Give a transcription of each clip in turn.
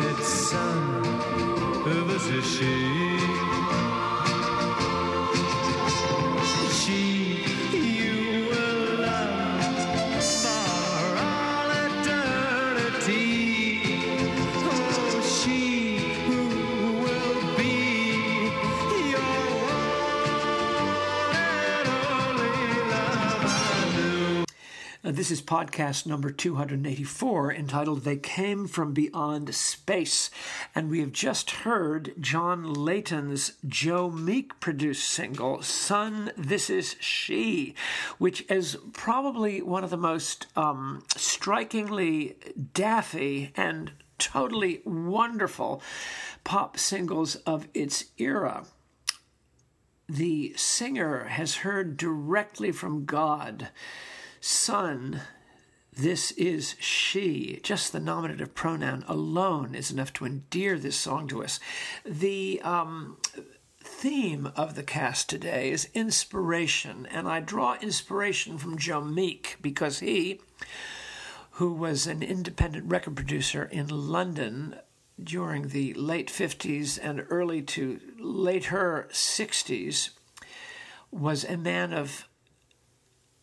above said, Son, this this is podcast number 284 entitled They Came From Beyond Space. And we have just heard John Leyton's Joe Meek produced single, Son, This Is She, which is probably one of the most um, strikingly daffy and totally wonderful pop singles of its era the singer has heard directly from God, Son, this is she. Just the nominative pronoun alone is enough to endear this song to us. The um, theme of the cast today is inspiration, and I draw inspiration from Joe Meek because he, who was an independent record producer in London during the late 50s and early to later 60s, was a man of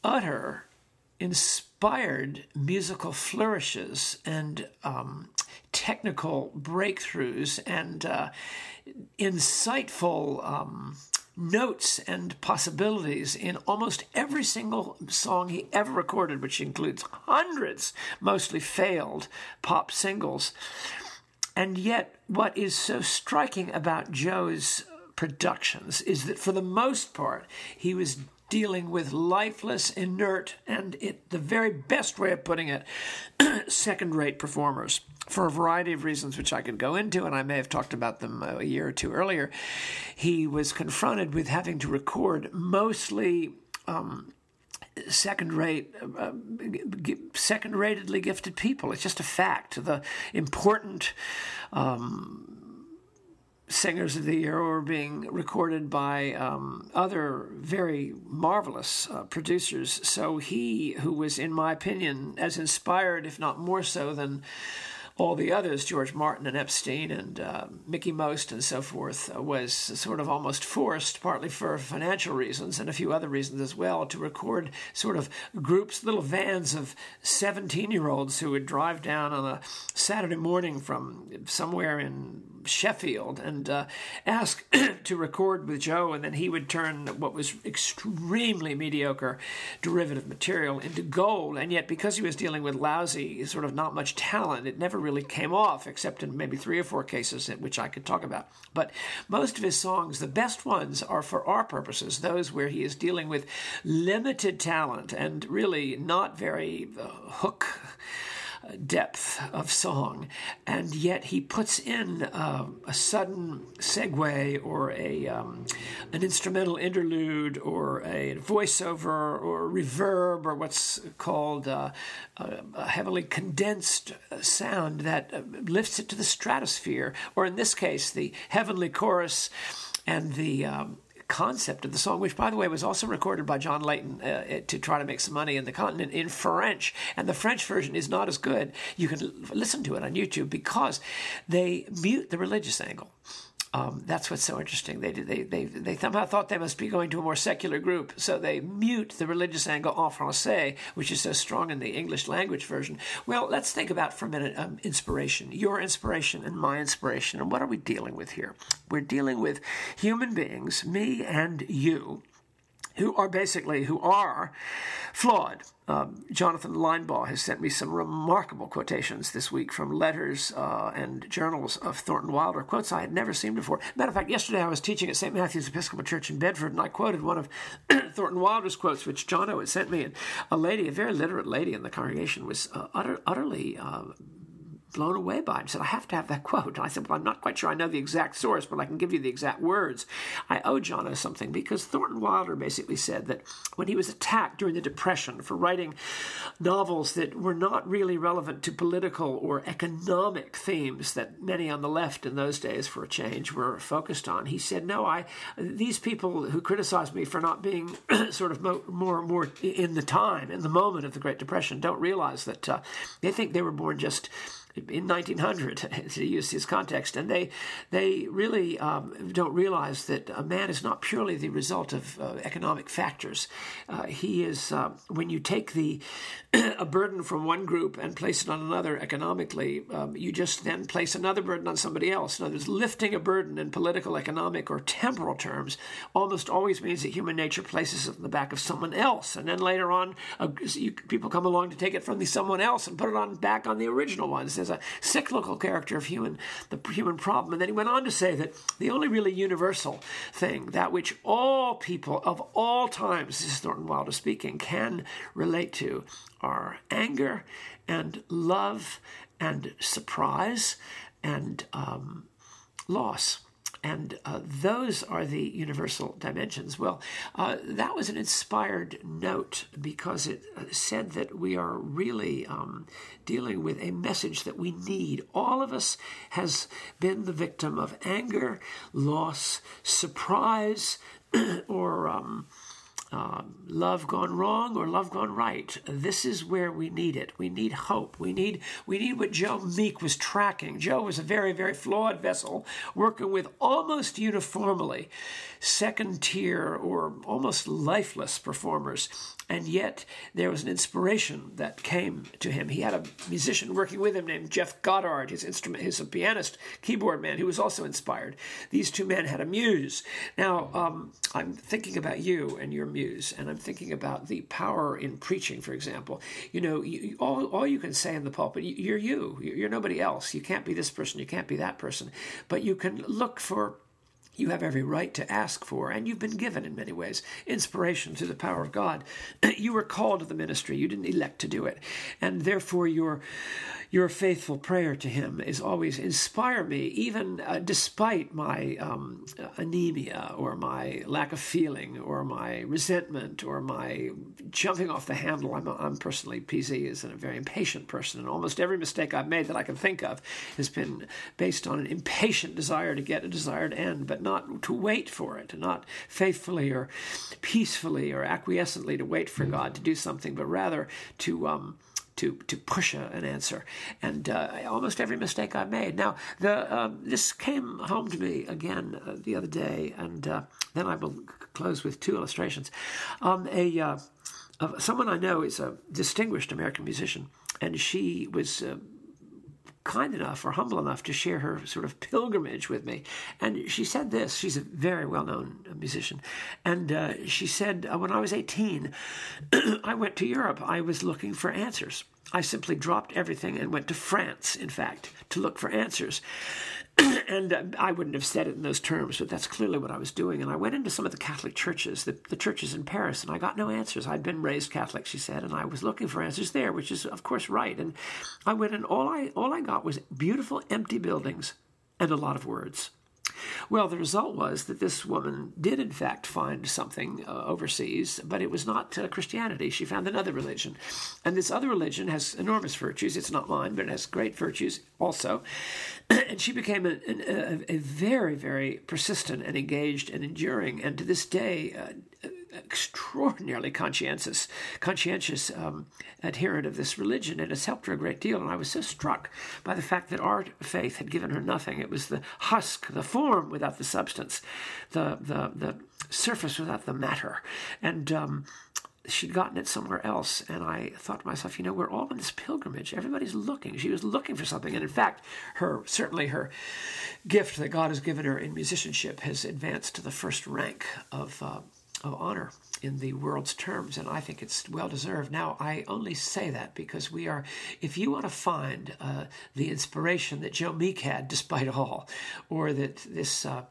utter inspired musical flourishes and um, technical breakthroughs and uh, insightful um, notes and possibilities in almost every single song he ever recorded, which includes hundreds, mostly failed pop singles. And yet, what is so striking about Joe's productions is that for the most part, he was dealing with lifeless, inert, and it, the very best way of putting it, second rate performers for a variety of reasons, which I could go into, and I may have talked about them a year or two earlier. He was confronted with having to record mostly. Um, second rate, uh, second ratedly gifted people. It's just a fact. The important um, singers of the year were being recorded by um, other very marvelous uh, producers. So he, who was, in my opinion, as inspired, if not more so, than all the others, George Martin and Epstein and uh, Mickie Most and so forth, uh, was sort of almost forced, partly for financial reasons and a few other reasons as well, to record sort of groups, little vans of 17 year olds who would drive down on a Saturday morning from somewhere in Sheffield and uh, ask to record with Joe, and then he would turn what was extremely mediocre derivative material into gold. And yet, because he was dealing with lousy, sort of not much talent, it never really came off, except in maybe three or four cases, which I could talk about. But most of his songs, the best ones, are for our purposes, those where he is dealing with limited talent and really not very uh, hook depth of song, and yet he puts in uh, a sudden segue or a um, an instrumental interlude or a voiceover or reverb or what's called uh, a, heavily condensed sound that uh, lifts it to the stratosphere, or in this case, the heavenly chorus and the um, concept of the song, which, by the way, was also recorded by John Leyton uh, to try to make some money in the continent in French. And the French version is not as good. You can listen to it on YouTube because they mute the religious angle. Um, that's what's so interesting. They, they, they, they somehow thought they must be going to a more secular group, so they mute the religious angle en français, which is so strong in the English language version. Well, let's think about for a minute um, inspiration, your inspiration and my inspiration. And what are we dealing with here? We're dealing with human beings, me and you, who are basically who are flawed. Um, Jonathan Linebaugh has sent me some remarkable quotations this week from letters uh, and journals of Thornton Wilder, quotes I had never seen before. Matter of fact, yesterday I was teaching at St. Matthew's Episcopal Church in Bedford, and I quoted one of Thornton Wilder's quotes, which John had sent me, and a lady, a very literate lady in the congregation, was uh, utter, utterly. Uh, blown away by it. He said, I have to have that quote. And I said, Well, I'm not quite sure I know the exact source, but I can give you the exact words. I owe Jono something because Thornton Wilder basically said that when he was attacked during the Depression for writing novels that were not really relevant to political or economic themes that many on the left in those days, for a change, were focused on, he said, No, I these people who criticize me for not being sort of more, more, more in the time, in the moment of the Great Depression, don't realize that uh, they think they were born just in 1900 to use his context and they they really um, don't realize that a man is not purely the result of uh, economic factors. Uh, he is uh, when you take the a burden from one group and place it on another economically um, you just then place another burden on somebody else. In other words lifting a burden in political economic or temporal terms almost always means that human nature places it in the back of someone else. And then later on uh, you, people come along to take it from the someone else and put it on back on the original one there's a cyclical character of human, the human problem. And then he went on to say that the only really universal thing, that which all people of all times, this is Thornton Wilder speaking, can relate to, are anger and love and surprise and um, loss and uh, those are the universal dimensions. Well, uh, that was an inspired note because it uh, said that we are really um, dealing with a message that we need. All of us has been the victim of anger, loss, surprise, or um, um, love gone wrong or love gone right. This is where we need it. We need hope. We need we need what Joe Meek was tracking. Joe was a very very flawed vessel, working with almost uniformly second tier or almost lifeless performers and yet there was an inspiration that came to him. He had a musician working with him named Geoff Goddard, his instrument, his pianist, keyboard man, who was also inspired. These two men had a muse. Now um, I'm thinking about you and your muse, and I'm thinking about the power in preaching, for example. You know, you, all all you can say in the pulpit, you're you. You're nobody else. You can't be this person. You can't be that person. But you can look for you have every right to ask for, and you've been given in many ways inspiration through the power of God. You were called to the ministry, you didn't elect to do it, and therefore your your faithful prayer to Him is always inspire me, even uh, despite my um, anemia or my lack of feeling or my resentment or my jumping off the handle. I'm, I'm personally, PZ is a very impatient person, and almost every mistake I've made that I can think of has been based on an impatient desire to get a desired end, but not to wait for it, not faithfully or peacefully or acquiescently to wait for God to do something, but rather to um, to to push a, an answer. And uh, almost every mistake I made. Now, the um, this came home to me again uh, the other day, and uh, then I will close with two illustrations. Um, a uh, someone I know is a distinguished American musician, and she was uh, kind enough or humble enough to share her sort of pilgrimage with me. And she said this she's a very well known musician. And uh, she said, uh, When I was 18, I went to Europe. I was looking for answers. I simply dropped everything and went to France, in fact, to look for answers. and uh, I wouldn't have said it in those terms, but that's clearly what I was doing. And I went into some of the Catholic churches, the, the churches in Paris, and I got no answers. I'd been raised Catholic, she said, and I was looking for answers there, which is of course right. And I went, and all I all I got was beautiful empty buildings and a lot of words. Well, the result was that this woman did, in fact, find something uh, overseas, but it was not uh, Christianity. She found another religion. And this other religion has enormous virtues. It's not mine, but it has great virtues also. and she became a, a, a, very, very persistent and engaged and enduring, and to this day, uh, extraordinarily conscientious, conscientious um, adherent of this religion, and it's helped her a great deal. And I was so struck by the fact that our faith had given her nothing. It was the husk, the form without the substance, the the the surface without the matter, and. Um, she'd gotten it somewhere else. And I thought to myself, you know, we're all on this pilgrimage. Everybody's looking. She was looking for something. And in fact, her certainly her gift that God has given her in musicianship has advanced to the first rank of uh, of honor in the world's terms, and I think it's well deserved. Now, I only say that because we are, if you want to find uh, the inspiration that Joe Meek had despite all, or that this uh,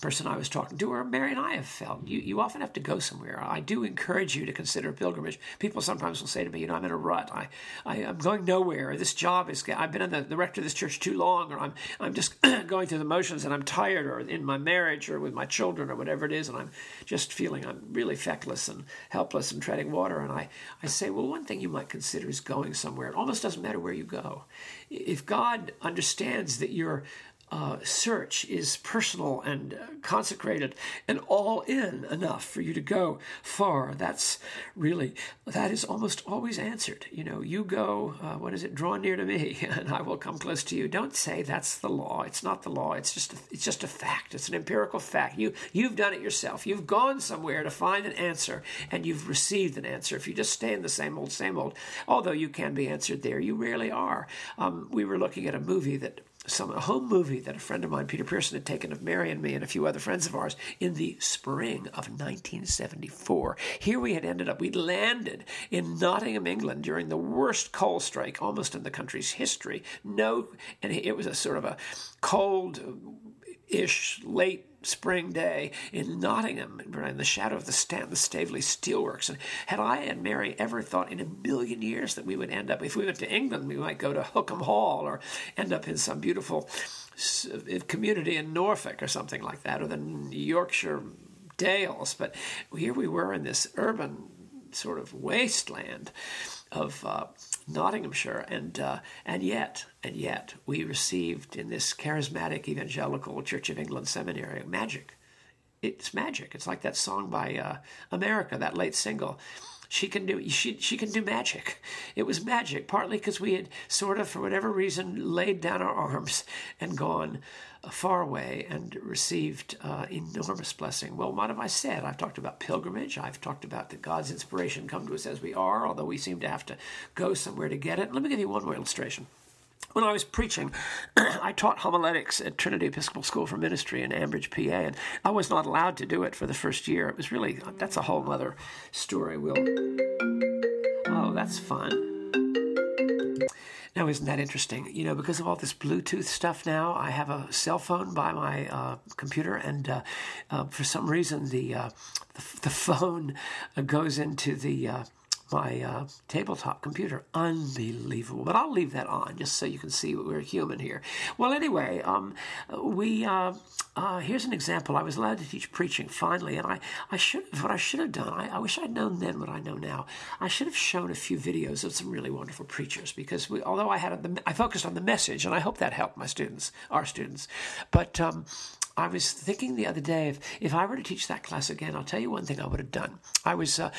person I was talking to, or Mary and I have felt. You, you often have to go somewhere. I do encourage you to consider pilgrimage. People sometimes will say to me, you know, I'm in a rut. I, I, am going nowhere. This job is, I've been in the, the rector of this church too long, or I'm, I'm just going through the motions and I'm tired, or in my marriage, or with my children, or whatever it is, and I'm just feeling I'm really feckless and helpless and treading water. And I, I say, well, one thing you might consider is going somewhere. It almost doesn't matter where you go. If God understands that you're uh, search is personal and uh, consecrated and all in enough for you to go far. That's really, that is almost always answered. You know, you go, uh, what is it, draw near to me and I will come close to you. Don't say that's the law. It's not the law. It's just a, it's just a fact. It's an empirical fact. You, you've done it yourself. You've gone somewhere to find an answer and you've received an answer. If you just stay in the same old, same old, although you can be answered there, you rarely are. Um, we were looking at a movie that some a home movie that a friend of mine, Peter Pearson, had taken of Mary and me and a few other friends of ours in the spring of 1974. Here we had ended up, we'd landed in Nottingham, England during the worst coal strike almost in the country's history. No, and it was a sort of a cold ish late spring day in Nottingham, in the shadow of the Staveley Steelworks. And had I and Mary ever thought in a million years that we would end up, if we went to England, we might go to Holkham Hall or end up in some beautiful uh, community in Norfolk or something like that, or the Yorkshire Dales. But here we were in this urban sort of wasteland of uh, Nottinghamshire, and uh, and yet and yet we received in this charismatic evangelical Church of England seminary magic. It's magic. It's like that song by uh, America, that late single. She can do she she can do magic. It was magic, partly because we had sort of, for whatever reason, laid down our arms and gone far away and received uh, enormous blessing. Well, what have I said? I've talked about pilgrimage. I've talked about that God's inspiration come to us as we are, although we seem to have to go somewhere to get it. Let me give you one more illustration. When I was preaching, I taught homiletics at Trinity Episcopal School for Ministry in Ambridge, PA, and I was not allowed to do it for the first year. It was really, that's a whole other story. We'll, oh, that's fun. Now, isn't that interesting? You know, because of all this Bluetooth stuff now, I have a cell phone by my uh, computer, and uh, uh, for some reason, the uh, the, the, phone goes into the uh, my uh, tabletop computer. Unbelievable. But I'll leave that on just so you can see we're human here. Well, anyway, um, we uh, uh, here's an example. I was allowed to teach preaching finally, and I, I should have what I should have done. I, I wish I'd known then what I know now. I should have shown a few videos of some really wonderful preachers because we, although I had I focused on the message, and I hope that helped my students, our students, but. Um, I was thinking the other day if, if I were to teach that class again, I'll tell you one thing I would have done. I was uh,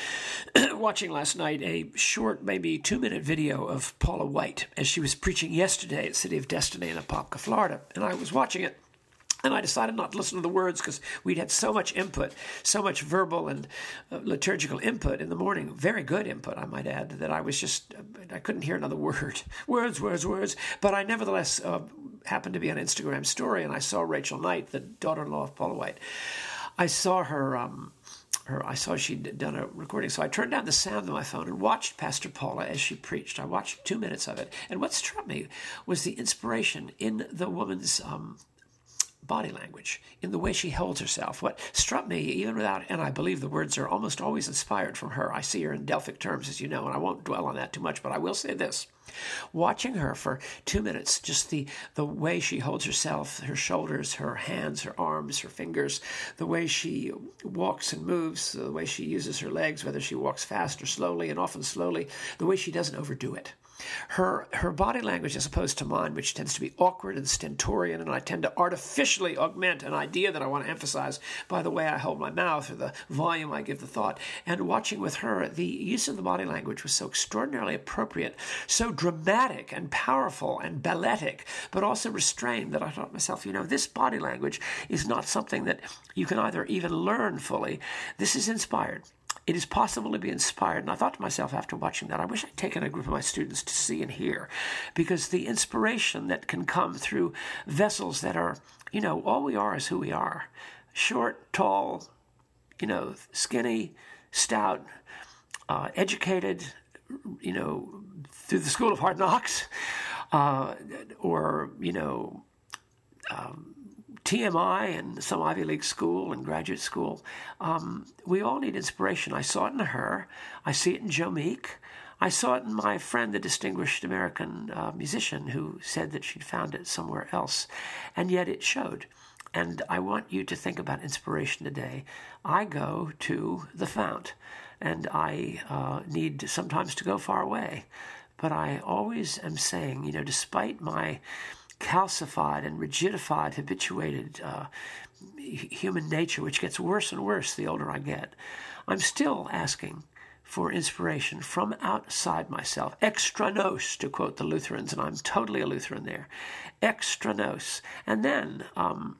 watching last night a short, maybe two minute video of Paula White as she was preaching yesterday at City of Destiny in Apopka, Florida. And I was watching it and I decided not to listen to the words because we'd had so much input, so much verbal and uh, liturgical input in the morning, very good input, I might add, that I was just, I couldn't hear another word. Words, words, words. But I nevertheless uh, happened to be on Instagram story and I saw Rachel Knight, the daughter in law of Paula White. I saw her. Um, her, I saw she'd done a recording, so I turned down the sound of my phone and watched Pastor Paula as she preached. I watched two minutes of it, and what struck me was the inspiration in the woman's um, body language, in the way she holds herself. What struck me, even without, and I believe the words are almost always inspired from her. I see her in Delphic terms, as you know, and I won't dwell on that too much, but I will say this. Watching her for two minutes, just the, the way she holds herself, her shoulders, her hands, her arms, her fingers, the way she walks and moves, the way she uses her legs, whether she walks fast or slowly, and often slowly, the way she doesn't overdo it. Her her body language, as opposed to mine, which tends to be awkward and stentorian, and I tend to artificially augment an idea that I want to emphasize by the way I hold my mouth or the volume I give the thought. And watching with her, the use of the body language was so extraordinarily appropriate, so dramatic and powerful and balletic, but also restrained that I thought myself, you know, this body language is not something that you can either even learn fully. This is inspired it is possible to be inspired. And I thought to myself after watching that, I wish I'd taken a group of my students to see and hear, because the inspiration that can come through vessels that are, you know, all we are is who we are short, tall, you know, skinny, stout, uh, educated, you know, through the school of hard knocks, uh, or, you know, um, TMI and some Ivy League school and graduate school. Um, we all need inspiration. I saw it in her. I see it in Joe Meek. I saw it in my friend, the distinguished American uh, musician, who said that she'd found it somewhere else, and yet it showed. And I want you to think about inspiration today. I go to the fount, and I uh, need sometimes to go far away. But I always am saying, you know, despite my calcified and rigidified, habituated uh, human nature, which gets worse and worse the older I get, I'm still asking for inspiration from outside myself. Extra nos, to quote the Lutherans, and I'm totally a Lutheran there. Extra nos. And then, um,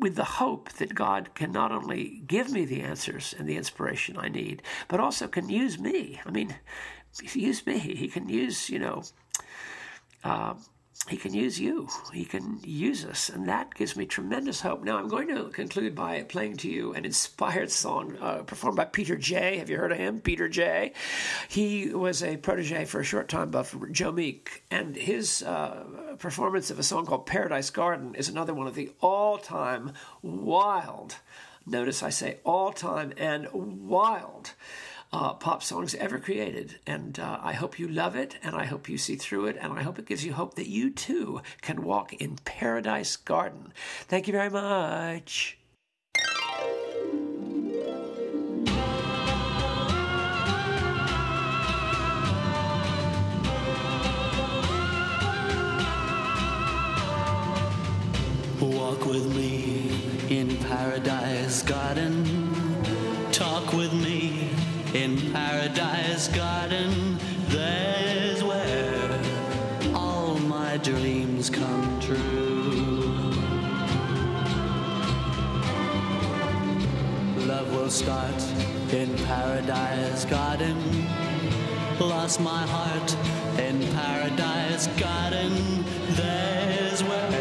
with the hope that God can not only give me the answers and the inspiration I need, but also can use me. I mean, use me. He can use, you know, uh, he can use you. He can use us. And that gives me tremendous hope. Now, I'm going to conclude by playing to you an inspired song uh, performed by Peter Jay. Have you heard of him? Peter Jay. He was a protege for a short time of Joe Meek. And his uh, performance of a song called Paradise Garden is another one of the all time wild, notice I say all time and wild uh, pop songs ever created. And uh, I hope you love it, and I hope you see through it, and I hope it gives you hope that you too can walk in Paradise Garden. Thank you very much. Walk with me in Paradise Garden. Talk with me in Paradise Garden. There's where all my dreams come true. Love will start in Paradise Garden. Lost my heart in Paradise Garden. There's where